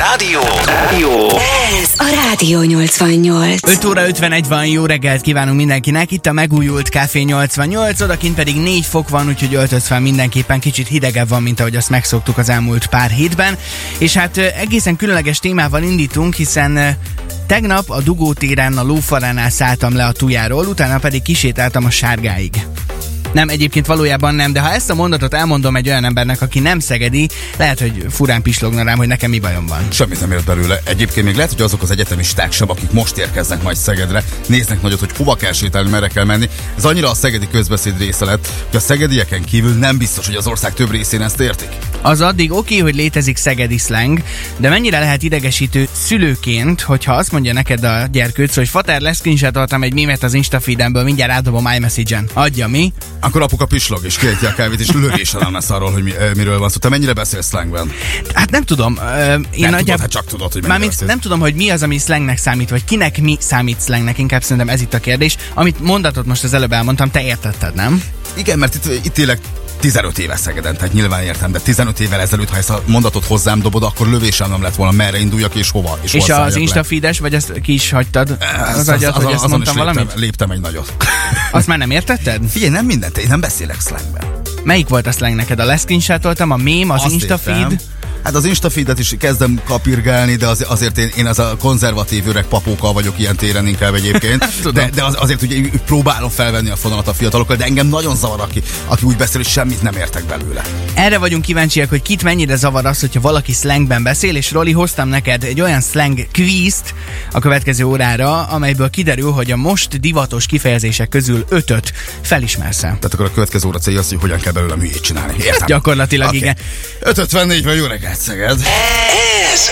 Rádió. Rádió. Ez a Rádió 88. 5 óra 51 van, jó reggelt kívánunk mindenkinek. Itt a megújult Café 88, odakint pedig 4 fok van, úgyhogy öltöz fel mindenképpen. Kicsit hidegebb van, mint ahogy azt megszoktuk az elmúlt pár hétben. És hát egészen különleges témával indítunk, hiszen tegnap a Dugótéren a lófaránál szálltam le a tujáról, utána pedig kisétáltam a sárgáig. Nem, egyébként valójában nem, de ha ezt a mondatot elmondom egy olyan embernek, aki nem szegedi, lehet, hogy furán pislogna rám, hogy nekem mi bajom van. Semmit nem ért belőle. Egyébként még lehet, hogy azok az egyetemisták sem, akik most érkeznek majd Szegedre, néznek nagyot, hogy hova kell sétálni, merre kell menni. Ez annyira a szegedi közbeszéd része lett, hogy a szegedieken kívül nem biztos, hogy az ország több részén ezt értik. Az addig oké, okay, hogy létezik szegedi slang, de mennyire lehet idegesítő szülőként, hogyha azt mondja neked a gyerkőc, hogy fater leszkinsátoltam egy mémet az Instafeedemből, mindjárt átdobom iMessage-en. Adja mi? Akkor apuka pislog és kiejti a kávét, és lövésen lesz arról, hogy mi, miről van szó. Te mennyire beszélsz slangben? Hát nem tudom. Ö, én Nem tudod, hát csak tudod, hogy Mármint beszélsz. nem tudom, hogy mi az, ami slangnek számít, vagy kinek mi számít slangnek, inkább szerintem ez itt a kérdés. Amit mondatot most az előbb elmondtam, te értetted, nem? Igen, mert itt, itt élek 15 éve Szegeden, tehát nyilván értem, de 15 évvel ezelőtt, ha ezt a mondatot hozzám dobod, akkor lövésem nem lett volna, merre induljak és hova. És, És az le. Instafeedes, vagy azt ki is hagytad Az- az agyat, az- hogy ezt mondtam is valamit? léptem, léptem egy nagyot. Azt már nem értetted? Figyelj, nem mindent, én nem beszélek slangben. Melyik volt a slang neked? A leszkinsátoltam, a mém, az Azt Instafeed? értem. Hát az Instafeedet is kezdem kapirgálni, de az, azért én, én az a konzervatív öreg papóka vagyok ilyen téren inkább egyébként. Tudom. de, de az, azért ugye próbálom felvenni a fonalat a fiatalokkal, de engem nagyon zavar, aki, aki úgy beszél, hogy semmit nem értek belőle. Erre vagyunk kíváncsiak, hogy kit mennyire zavar az, hogyha valaki slangben beszél, és Roli, hoztam neked egy olyan slang kvízt a következő órára, amelyből kiderül, hogy a most divatos kifejezések közül ötöt felismersz. Tehát akkor a következő óra célja az, hogy hogyan kell belőle műjét csinálni. Értem? Gyakorlatilag Oké. igen. 554 van jó reggelt, Szeged. Ez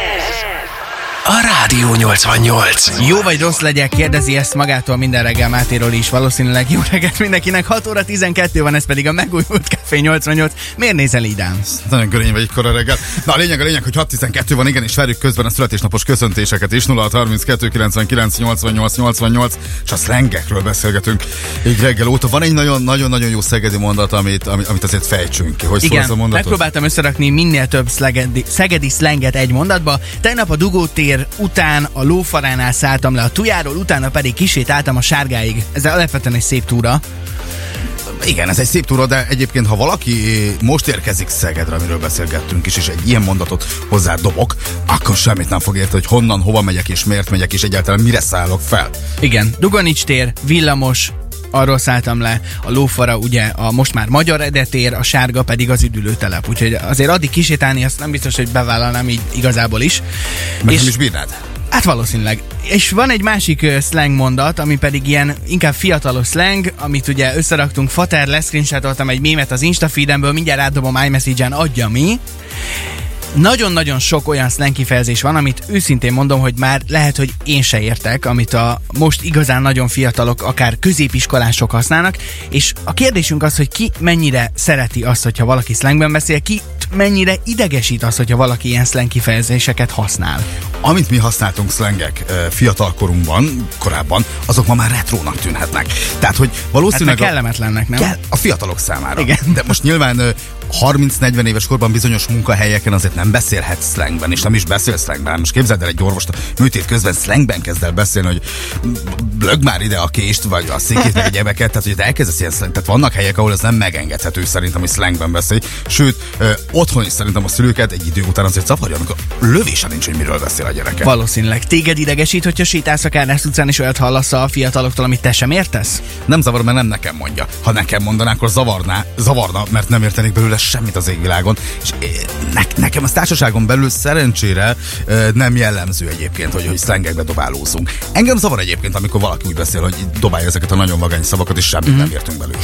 a Rádió 88. Jó vagy rossz legyek, kérdezi ezt magától minden reggel Mátéról is. Valószínűleg jó reggelt mindenkinek. 6 óra 12 van, ez pedig a megújult Café 88. Miért nézel idán? Nagyon görény vagy kora reggel. Na a lényeg, a lényeg, hogy 6.12 van, igen, és várjuk közben a születésnapos köszöntéseket is. 0632 99 88 88, és a szlengekről beszélgetünk így reggel óta. Van egy nagyon-nagyon jó szegedi mondat, amit, amit, azért fejtsünk ki. Hogy szól ez a Igen, mondatot? megpróbáltam összerakni minél több szlegedi, szegedi szlenget egy mondatba. Tegnap a dugótér után a lófaránál szálltam le a tujáról, utána pedig kisétáltam a sárgáig. Ez alapvetően egy szép túra. Igen, ez egy szép túra, de egyébként, ha valaki most érkezik Szegedre, amiről beszélgettünk is, és egy ilyen mondatot hozzá dobok, akkor semmit nem fog érteni, hogy honnan, hova megyek, és miért megyek, és egyáltalán mire szállok fel. Igen, Dugonics tér, villamos, arról szálltam le, a lófara ugye a most már magyar edetér, a sárga pedig az üdülőtelep. Úgyhogy azért addig kisétálni, azt nem biztos, hogy bevállalnám így igazából is. Meg nem is bírnád? Hát valószínűleg. És van egy másik slang mondat, ami pedig ilyen inkább fiatalos slang, amit ugye összeraktunk, fater leszkrinsátoltam egy mémet az Instafeedemből, mindjárt átdobom iMessage-en, adja mi. Nagyon-nagyon sok olyan slang kifejezés van, amit őszintén mondom, hogy már lehet, hogy én se értek, amit a most igazán nagyon fiatalok, akár középiskolások használnak, és a kérdésünk az, hogy ki mennyire szereti azt, hogyha valaki slangben beszél, ki mennyire idegesít az, hogyha valaki ilyen slang kifejezéseket használ. Amit mi használtunk szlengek ö, fiatalkorunkban, korábban, azok ma már retrónak tűnhetnek. Tehát, hogy Hát valószínűleg... a- kellemetlennek, nem? Kell, a fiatalok számára. Igen. De most nyilván ö, 30-40 éves korban bizonyos munkahelyeken azért nem beszélhetsz slangben, és nem is beszélsz slangben. Most képzeld el egy orvost, a műtét közben slangben kezd el beszélni, hogy lög már ide a kést, vagy a székét, meg egyebeket, tehát hogy elkezdesz ilyen slang. Tehát vannak helyek, ahol ez nem megengedhető szerintem, hogy slangben beszélj. Sőt, otthon is szerintem a szülőket egy idő után azért zavarja, amikor lövése nincs, hogy miről beszél a gyereke. Valószínűleg. Téged idegesít, hogyha sétálsz a Kárnász utcán, és olyat hallasz a fiataloktól, amit te sem értesz? Nem zavar, mert nem nekem mondja. Ha nekem mondaná, akkor zavarná, zavarna, mert nem értenék belőle semmit az égvilágon. És ne, nekem a társaságon belül szerencsére nem jellemző egyébként, hogy, hogy szlengekbe dobálózunk. Engem zavar egyébként, amikor valaki úgy beszél, hogy dobálja ezeket a nagyon vagány szavakat, és semmit Mhm. nem értünk belőle.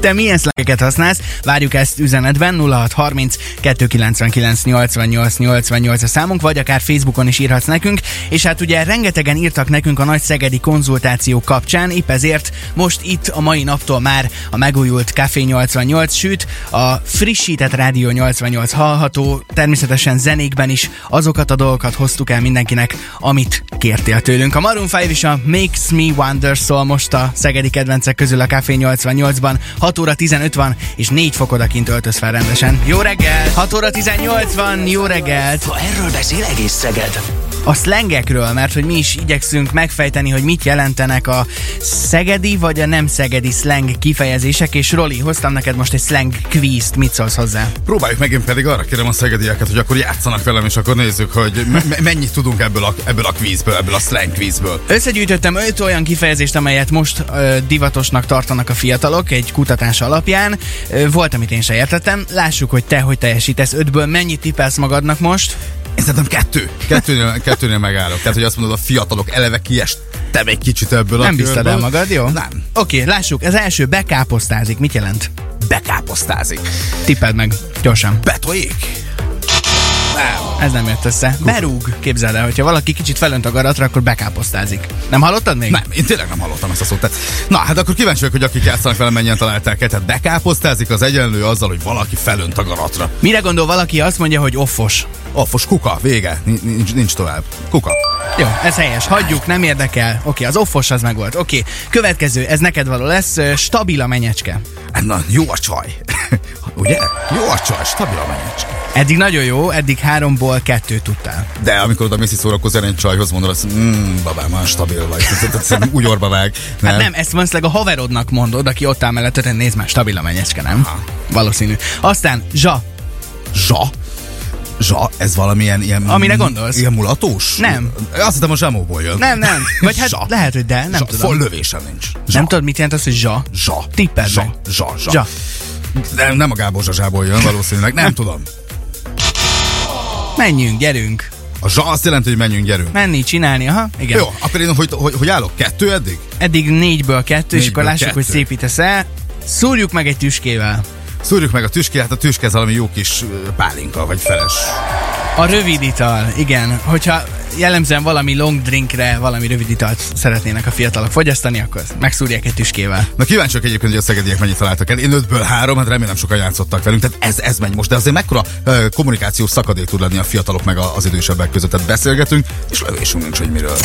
Te milyen szlengeket használsz? Várjuk ezt üzenetben 0630 299 88 88 a számunk, vagy akár Facebookon is írhatsz nekünk, és hát ugye rengetegen írtak nekünk a nagy szegedi konzultáció kapcsán, épp ezért most itt a mai naptól már a megújult Café 88 süt, a frissített Rádió 88 hallható, természetesen zenékben is azokat a dolgokat hoztuk el mindenkinek, amit kértél tőlünk. A Maroon 5 és a Makes Me Wonder szól most a szegedi kedvencek közül a Café 88-ban. 6 óra 15 van, és 4 fok odakint öltöz fel rendesen. Jó reggel! 6 óra 18 van, jó reggelt! Ha erről beszél egész Szeged. A szlengekről, mert hogy mi is igyekszünk megfejteni, hogy mit jelentenek a szegedi vagy a nem szegedi slang kifejezések, és Roli, hoztam neked most egy slang quizt, mit szólsz hozzá? Próbáljuk megint pedig arra kérem a szegedieket, hogy akkor játszanak velem, és akkor nézzük, hogy me- mennyit tudunk ebből a, ebből a kvízből, ebből a slang kvízből. Összegyűjtöttem öt olyan kifejezést, amelyet most ö, divatosnak tartanak a fiatalok egy kutatás alapján. Ö, volt, amit én se értettem. Lássuk, hogy te hogy teljesítesz ötből. Mennyit tippelsz magadnak most? Én szerintem kettő. Kettőnél, kettőnél megállok. Tehát, hogy azt mondod, a fiatalok eleve kiestem egy kicsit ebből a Nem biztad el körből. magad, jó? Nem. Oké, lássuk. Az első bekáposztázik. Mit jelent? Bekáposztázik. Tippeld meg. Gyorsan. Betoljék. Ez nem jött össze. Berúg, képzeld el, hogyha valaki kicsit felönt a garatra, akkor bekáposztázik. Nem hallottad még? Nem, én tényleg nem hallottam ezt a szót. Tehát, na, hát akkor kíváncsi vagyok, hogy akik játszanak velem, mennyien találták el. Tehát bekáposztázik az egyenlő azzal, hogy valaki felönt a garatra. Mire gondol valaki, azt mondja, hogy offos. Offos kuka, vége. Nincs, nincs tovább. Kuka. Jó, ez helyes. Hagyjuk, nem érdekel. Oké, az offos az meg volt. Oké, következő, ez neked való lesz. Stabil a menyecske. Hát Na, jó a csaj. Ugye? Jó a csaj, stabil a menyecske. Eddig nagyon jó, eddig háromból kettőt tudtál. De amikor oda mész szórakozni egy csajhoz, mondod azt, mmm, babám, már stabil vagy. Úgy orba vág. Hát nem, ezt valószínűleg a haverodnak mondod, aki ott áll mellett, hogy nézd már, stabil a menyecske, nem? Aha. Valószínű. Aztán, zsa. Zsa? Zsa? Ez valamilyen ilyen... Amire gondolsz? Ilyen mulatós? Nem. Azt hittem a zsamóból jön. Nem, nem. Vagy hát Zsa. lehet, hogy de, nem zsa. tudom. Fol lövésem nincs. Zsa. Nem tudod, mit jelent az, hogy zsa? Zsa. Tippeld zsa. Zsa. Zsa. Zsa. Nem, nem a Gábor Zsazsából jön valószínűleg. Nem tudom. Menjünk, gyerünk. A zsa azt jelenti, hogy menjünk, gyerünk. Menni, csinálni, aha, igen. Jó, akkor én hogy, hogy, hogy állok? Kettő eddig? Eddig négyből kettő, és Négyből akkor lássuk, kettő. hogy szépítesz el. Szúrjuk meg egy tüskével. Szúrjuk meg a tüskét, hát a tüske ez valami jó kis pálinka, vagy feles. A rövid ital, igen. Hogyha jellemzően valami long drinkre valami rövid italt szeretnének a fiatalok fogyasztani, akkor megszúrják egy tüskével. Na kíváncsi vagyok egyébként, hogy a szegediek mennyit találtak el. Én ötből három, hát remélem sokan játszottak velünk. Tehát ez, ez megy most. De azért mekkora uh, kommunikációs szakadék tud lenni a fiatalok meg a- az idősebbek között. Tehát beszélgetünk, és lövésünk nincs, hogy miről.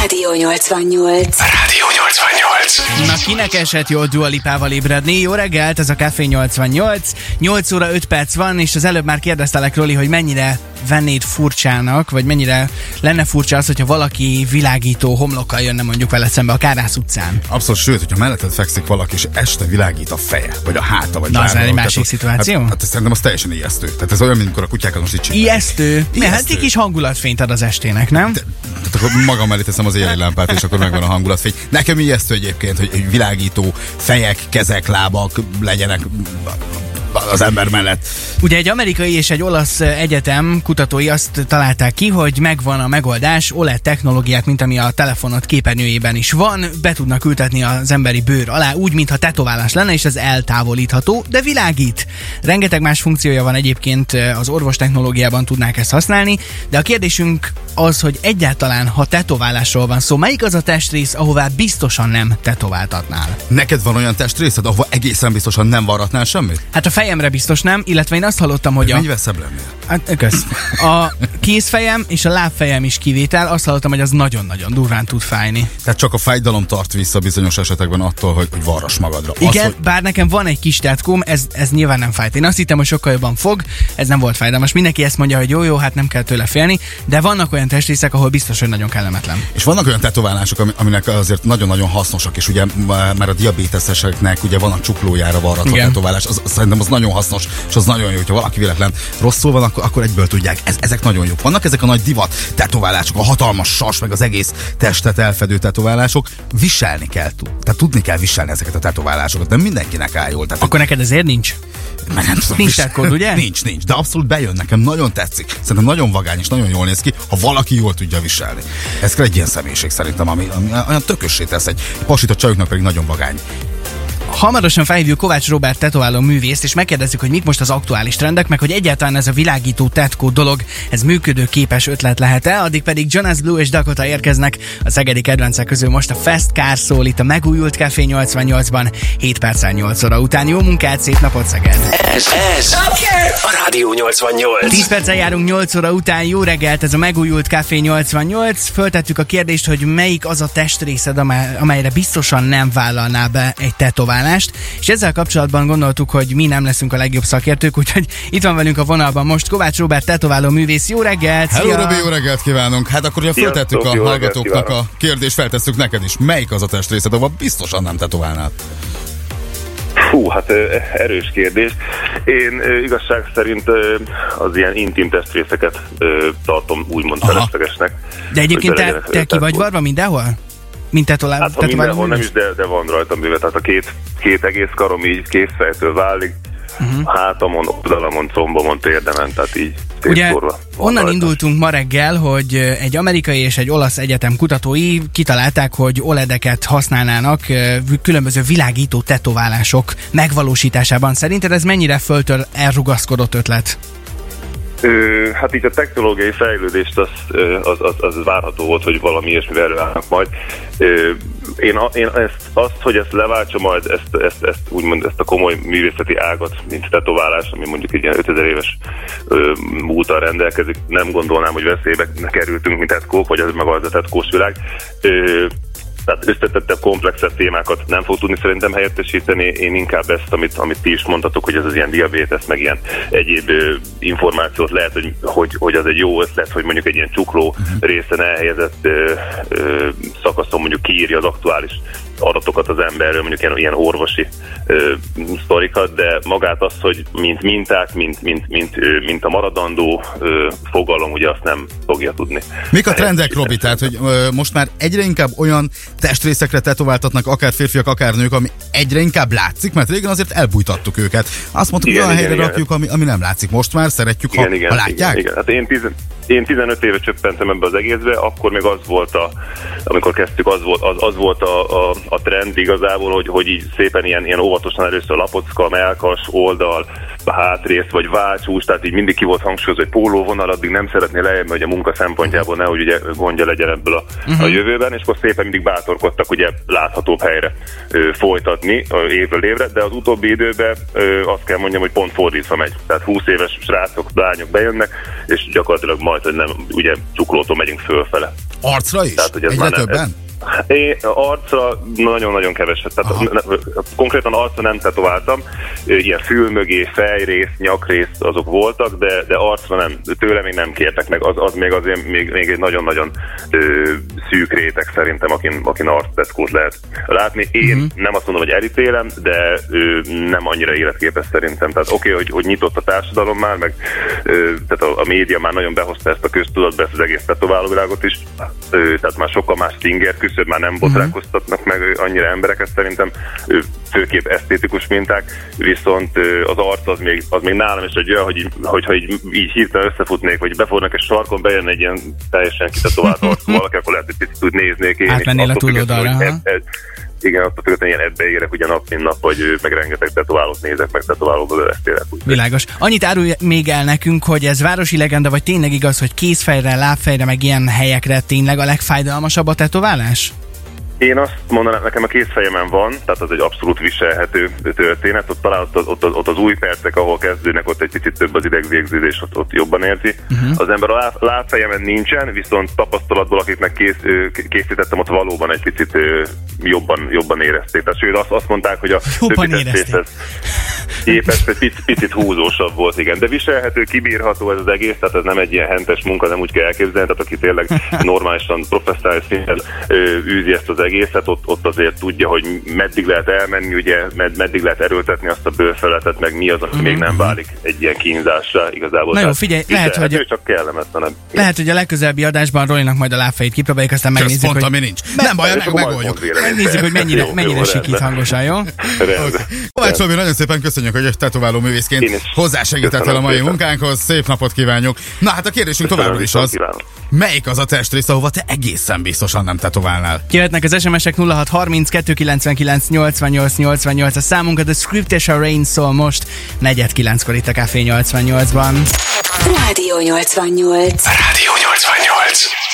Rádió 88. Rádió 88. Na, kinek esett jól Dua Lipával ébredni? Jó reggelt, ez a Café 88. 8 óra 5 perc van, és az előbb már kérdeztelek Roli, hogy mennyire vennéd furcsának, vagy mennyire lenne furcsa az, hogyha valaki világító homlokkal jönne mondjuk veled szembe a Kárász utcán. Abszolút, sőt, hogyha melletted fekszik valaki, és este világít a feje, vagy a háta, vagy Na, az egy másik szituáció? Hát, hát szerintem az teljesen ijesztő. Tehát ez olyan, mint amikor a kutyákat most csinálják. Ijesztő. Mi, hát Ijesztő. egy kis hangulatfényt ad az estének, nem? Tehát akkor magam mellé teszem az éjjeli lámpát, és akkor megvan a hangulatfény. Nekem ijesztő egyébként, hogy világító fejek, kezek, lábak legyenek az ember mellett. Ugye egy amerikai és egy olasz egyetem kutatói azt találták ki, hogy megvan a megoldás, OLED technológiát, mint ami a telefonot képernyőjében is van, be tudnak ültetni az emberi bőr alá, úgy, mintha tetoválás lenne, és ez eltávolítható, de világít. Rengeteg más funkciója van egyébként az orvos technológiában tudnák ezt használni, de a kérdésünk az, hogy egyáltalán, ha tetoválásról van szó, melyik az a testrész, ahová biztosan nem tetováltatnál? Neked van olyan testrészed, ahova egészen biztosan nem varratnál semmit? Hát a fejemre biztos nem, illetve én azt hallottam, hogy a... Menj veszebb lennél. Hát, kösz. A kézfejem és a lábfejem is kivétel. Azt hallottam, hogy az nagyon-nagyon durván tud fájni. Tehát csak a fájdalom tart vissza bizonyos esetekben attól, hogy, hogy varras magadra. Igen, Az, hogy bár nekem van egy kis tetkóm, ez, ez nyilván nem fájt. Én azt hittem, hogy sokkal jobban fog, ez nem volt fájdalmas. Mindenki ezt mondja, hogy jó, jó, hát nem kell tőle félni, de vannak olyan testrészek, ahol biztos, hogy nagyon kellemetlen. És vannak olyan tetoválások, ami- aminek azért nagyon-nagyon hasznosak, és ugye már a diabéteseseknek ugye van a csuklójára varratva tetoválás, az, az, szerintem az nagyon hasznos, és az nagyon jó, hogyha valaki véletlen rosszul van, akkor, akkor egyből tudják. Ez, ezek nagyon jók. Vannak ezek a nagy divat tetoválások, a hatalmas sas, meg az egész testet elfedő tetoválások. Viselni kell, tehát tudni kell viselni ezeket a tetoválásokat, nem mindenkinek áll jól. Tehát, Akkor neked ezért nincs? Meg nem tudom, Nincs tetkód, ugye? Nincs, nincs, de abszolút bejön nekem, nagyon tetszik. Szerintem nagyon vagány és nagyon jól néz ki, ha valaki jól tudja viselni. Ez kell egy ilyen személyiség szerintem, ami, ami olyan tökössé tesz egy pasit a csajoknak pedig nagyon vagány. Hamarosan felhívjuk Kovács Robert tetováló művészt, és megkérdezzük, hogy mik most az aktuális trendek, meg hogy egyáltalán ez a világító tetkó dolog, ez működőképes ötlet lehet-e, addig pedig Jonas Blue és Dakota érkeznek a szegedi kedvencek közül most a Fast Car szól itt a megújult Café 88-ban 7 perccel 8 óra után. Jó munkát, szép napot Szeged! Ez, ez a Rádió 88. 10 perccel járunk 8 óra után, jó reggelt, ez a megújult Café 88. Föltettük a kérdést, hogy melyik az a testrészed, amely- amelyre biztosan nem vállalná be egy tetoválást, és ezzel kapcsolatban gondoltuk, hogy mi nem leszünk a legjobb szakértők, úgyhogy itt van velünk a vonalban most Kovács Robert tetováló művész. Jó reggelt! Hello, Robi, jó reggelt kívánunk! Hát akkor ugye Sziasztok, föltettük a hallgatóknak a kérdést, feltesszük neked is. Melyik az a testrészed, ahol biztosan nem tetoválnál? Fú, hát erős kérdés. Én igazság szerint az ilyen intim testrészeket tartom úgymond feleslegesnek. De egyébként te, te ki vagy varva mindenhol? Mint tetolá- Hát ha mindenhol nem is, de, de van rajtam bőve. Tehát a két, két egész karom így készfejtől válik. Uh-huh. Hátamon, oldalamon, combomon, térdemen, tehát így Ugye onnan indultunk ma reggel, hogy ö, egy amerikai és egy olasz egyetem kutatói kitalálták, hogy OLED-eket használnának ö, különböző világító tetoválások megvalósításában. Szerinted ez mennyire föltől elrugaszkodott ötlet? Hát így a technológiai fejlődést az, az, az, az várható volt, hogy valami ilyesmivel előállnak majd. Én, a, én ezt, azt, hogy ezt leváltsa majd, ezt, ezt, ezt úgymond ezt a komoly művészeti ágat, mint tetoválás, ami mondjuk egy ilyen 5000 éves ö, múltal rendelkezik, nem gondolnám, hogy veszélybe kerültünk, mint tetkók, vagy ez meg az a világ. Ö, tehát összetettebb, komplexebb témákat nem fog tudni szerintem helyettesíteni. Én inkább ezt, amit, amit ti is mondtatok, hogy ez az ilyen diabétesz, meg ilyen egyéb ö, információt lehet, hogy, hogy, hogy az egy jó ötlet, hogy mondjuk egy ilyen csukló részen elhelyezett ö, ö, szakaszon mondjuk kiírja az aktuális adatokat az emberről, mondjuk ilyen, ilyen orvosi ö, sztorikat, de magát az, hogy mint minták, mint, mint, mint, ö, mint a maradandó ö, fogalom, ugye azt nem fogja tudni. Mik a trendek, Robi? Tehát, hogy ö, most már egyre inkább olyan testrészekre tetováltatnak akár férfiak, akár nők, ami egyre inkább látszik, mert régen azért elbújtattuk őket. Azt mondtuk, hogy olyan igen, helyre igen. rakjuk, ami, ami nem látszik. Most már szeretjük, ha, Igen, igen, ha látják. Igen, igen. Hát én, tizen, én 15 éve csöppentem ebbe az egészbe, akkor még az volt a, amikor kezdtük, az volt, az, az volt a, a, a trend igazából, hogy, hogy így szépen ilyen, ilyen óvatosan először lapocka, melkas, oldal, hátrész, vagy válcsús, tehát így mindig ki volt hangsúlyozva, hogy pólóvonal, addig nem szeretné lejönni, hogy a munka szempontjából nehogy ugye gondja legyen ebből a, uh-huh. a jövőben, és akkor szépen mindig bátorkodtak ugye láthatóbb helyre ö, folytatni ö, évről évre, de az utóbbi időben ö, azt kell mondjam, hogy pont fordítva megy. Tehát 20 éves srácok, lányok bejönnek, és gyakorlatilag majd, hogy nem ugye csuklótól megyünk fölfele. Arcra is? Tehát, hogy ez Egyre már nem- többen? Én arcra nagyon-nagyon keveset, tehát Aha. ne, konkrétan arcra nem tetováltam, ilyen fül mögé, fejrész, nyakrész azok voltak, de, de arcra nem, tőle még nem kértek meg, az, az még azért még, még egy nagyon-nagyon ö, szűk réteg szerintem, akin, akin arctetkót lehet látni. Én uh-huh. nem azt mondom, hogy elítélem, de ö, nem annyira életképes szerintem. Tehát oké, okay, hogy, hogy nyitott a társadalom már, meg ö, tehát a, a média már nagyon behozta ezt a köztudatba, ezt az egész tetoválóvilágot is, ö, tehát már sokkal más stinger küszöb, már nem botránkoztatnak meg annyira embereket szerintem, ö, főképp esztétikus minták, viszont az arc az még, az még nálam is egy olyan, hogy hogyha így, így hirtelen összefutnék, vagy befordulnak egy sarkon, bejön egy ilyen teljesen kitetovált arcú valaki, akkor lehet, hogy picit úgy néznék én. Átmennél a túloldalra, hogy igen, attól függetlenül ilyen ebbe érek ugye nap, mint nap, ö, meg rengeteg tetoválót nézek, meg tetoválóba. Úgy. Világos. Annyit árulj még el nekünk, hogy ez városi legenda, vagy tényleg igaz, hogy kézfejre, lábfejre, meg ilyen helyekre tényleg a legfájdalmasabb a tetoválás? Én azt mondanám, nekem a kézfejemen van, tehát az egy abszolút viselhető történet. Ott talán ott, az- ott, ott az új percek, ahol kezdődnek, ott egy picit több az idegvégződés, ott, ott jobban érzi. Uh-huh. Az ember a lá- lábfejemen nincsen, viszont tapasztalatból, akiknek kész, készítettem, ott valóban egy picit jobban, jobban érezték. Tehát sőt, azt, azt mondták, hogy a Jobban többi testrészhez képest egy picit, picit húzósabb volt, igen. De viselhető, kibírható ez az egész, tehát ez nem egy ilyen hentes munka, nem úgy kell elképzelni, tehát aki tényleg normálisan, professzionális szinten űzi ezt az egészet, ott, ott azért tudja, hogy meddig lehet elmenni, ugye, med, meddig lehet erőltetni azt a bőrfeletet, meg mi az, ami még nem válik egy ilyen kínzásra igazából. Na jó, Tehát figyelj, lehet, hogy- csak kellemetlenebb. Lehet, hogy a legközelebbi adásban Rolinak majd a lábfejét kipróbáljuk, aztán megnézzük, pont, hogy... ami nincs. Nem baj, meg megoldjuk. Megnézzük, hogy mennyire, Jó, mennyire jó, sikít hangosan, jó? Kovács Robi, nagyon szépen köszönjük, hogy egy tetováló művészként hozzásegítettél a mai munkánkhoz. Szép napot kívánjuk. Na hát a kérdésünk továbbra is az, melyik az a testrész, ahova te egészen biztosan nem tetoválnál? Jöhetnek az SMS-ek 0630 299 88 88 a számunk, a The Script és a Rain szól most, negyed kilenckor itt a Café 88-ban. Rádió 88. Rádió 88.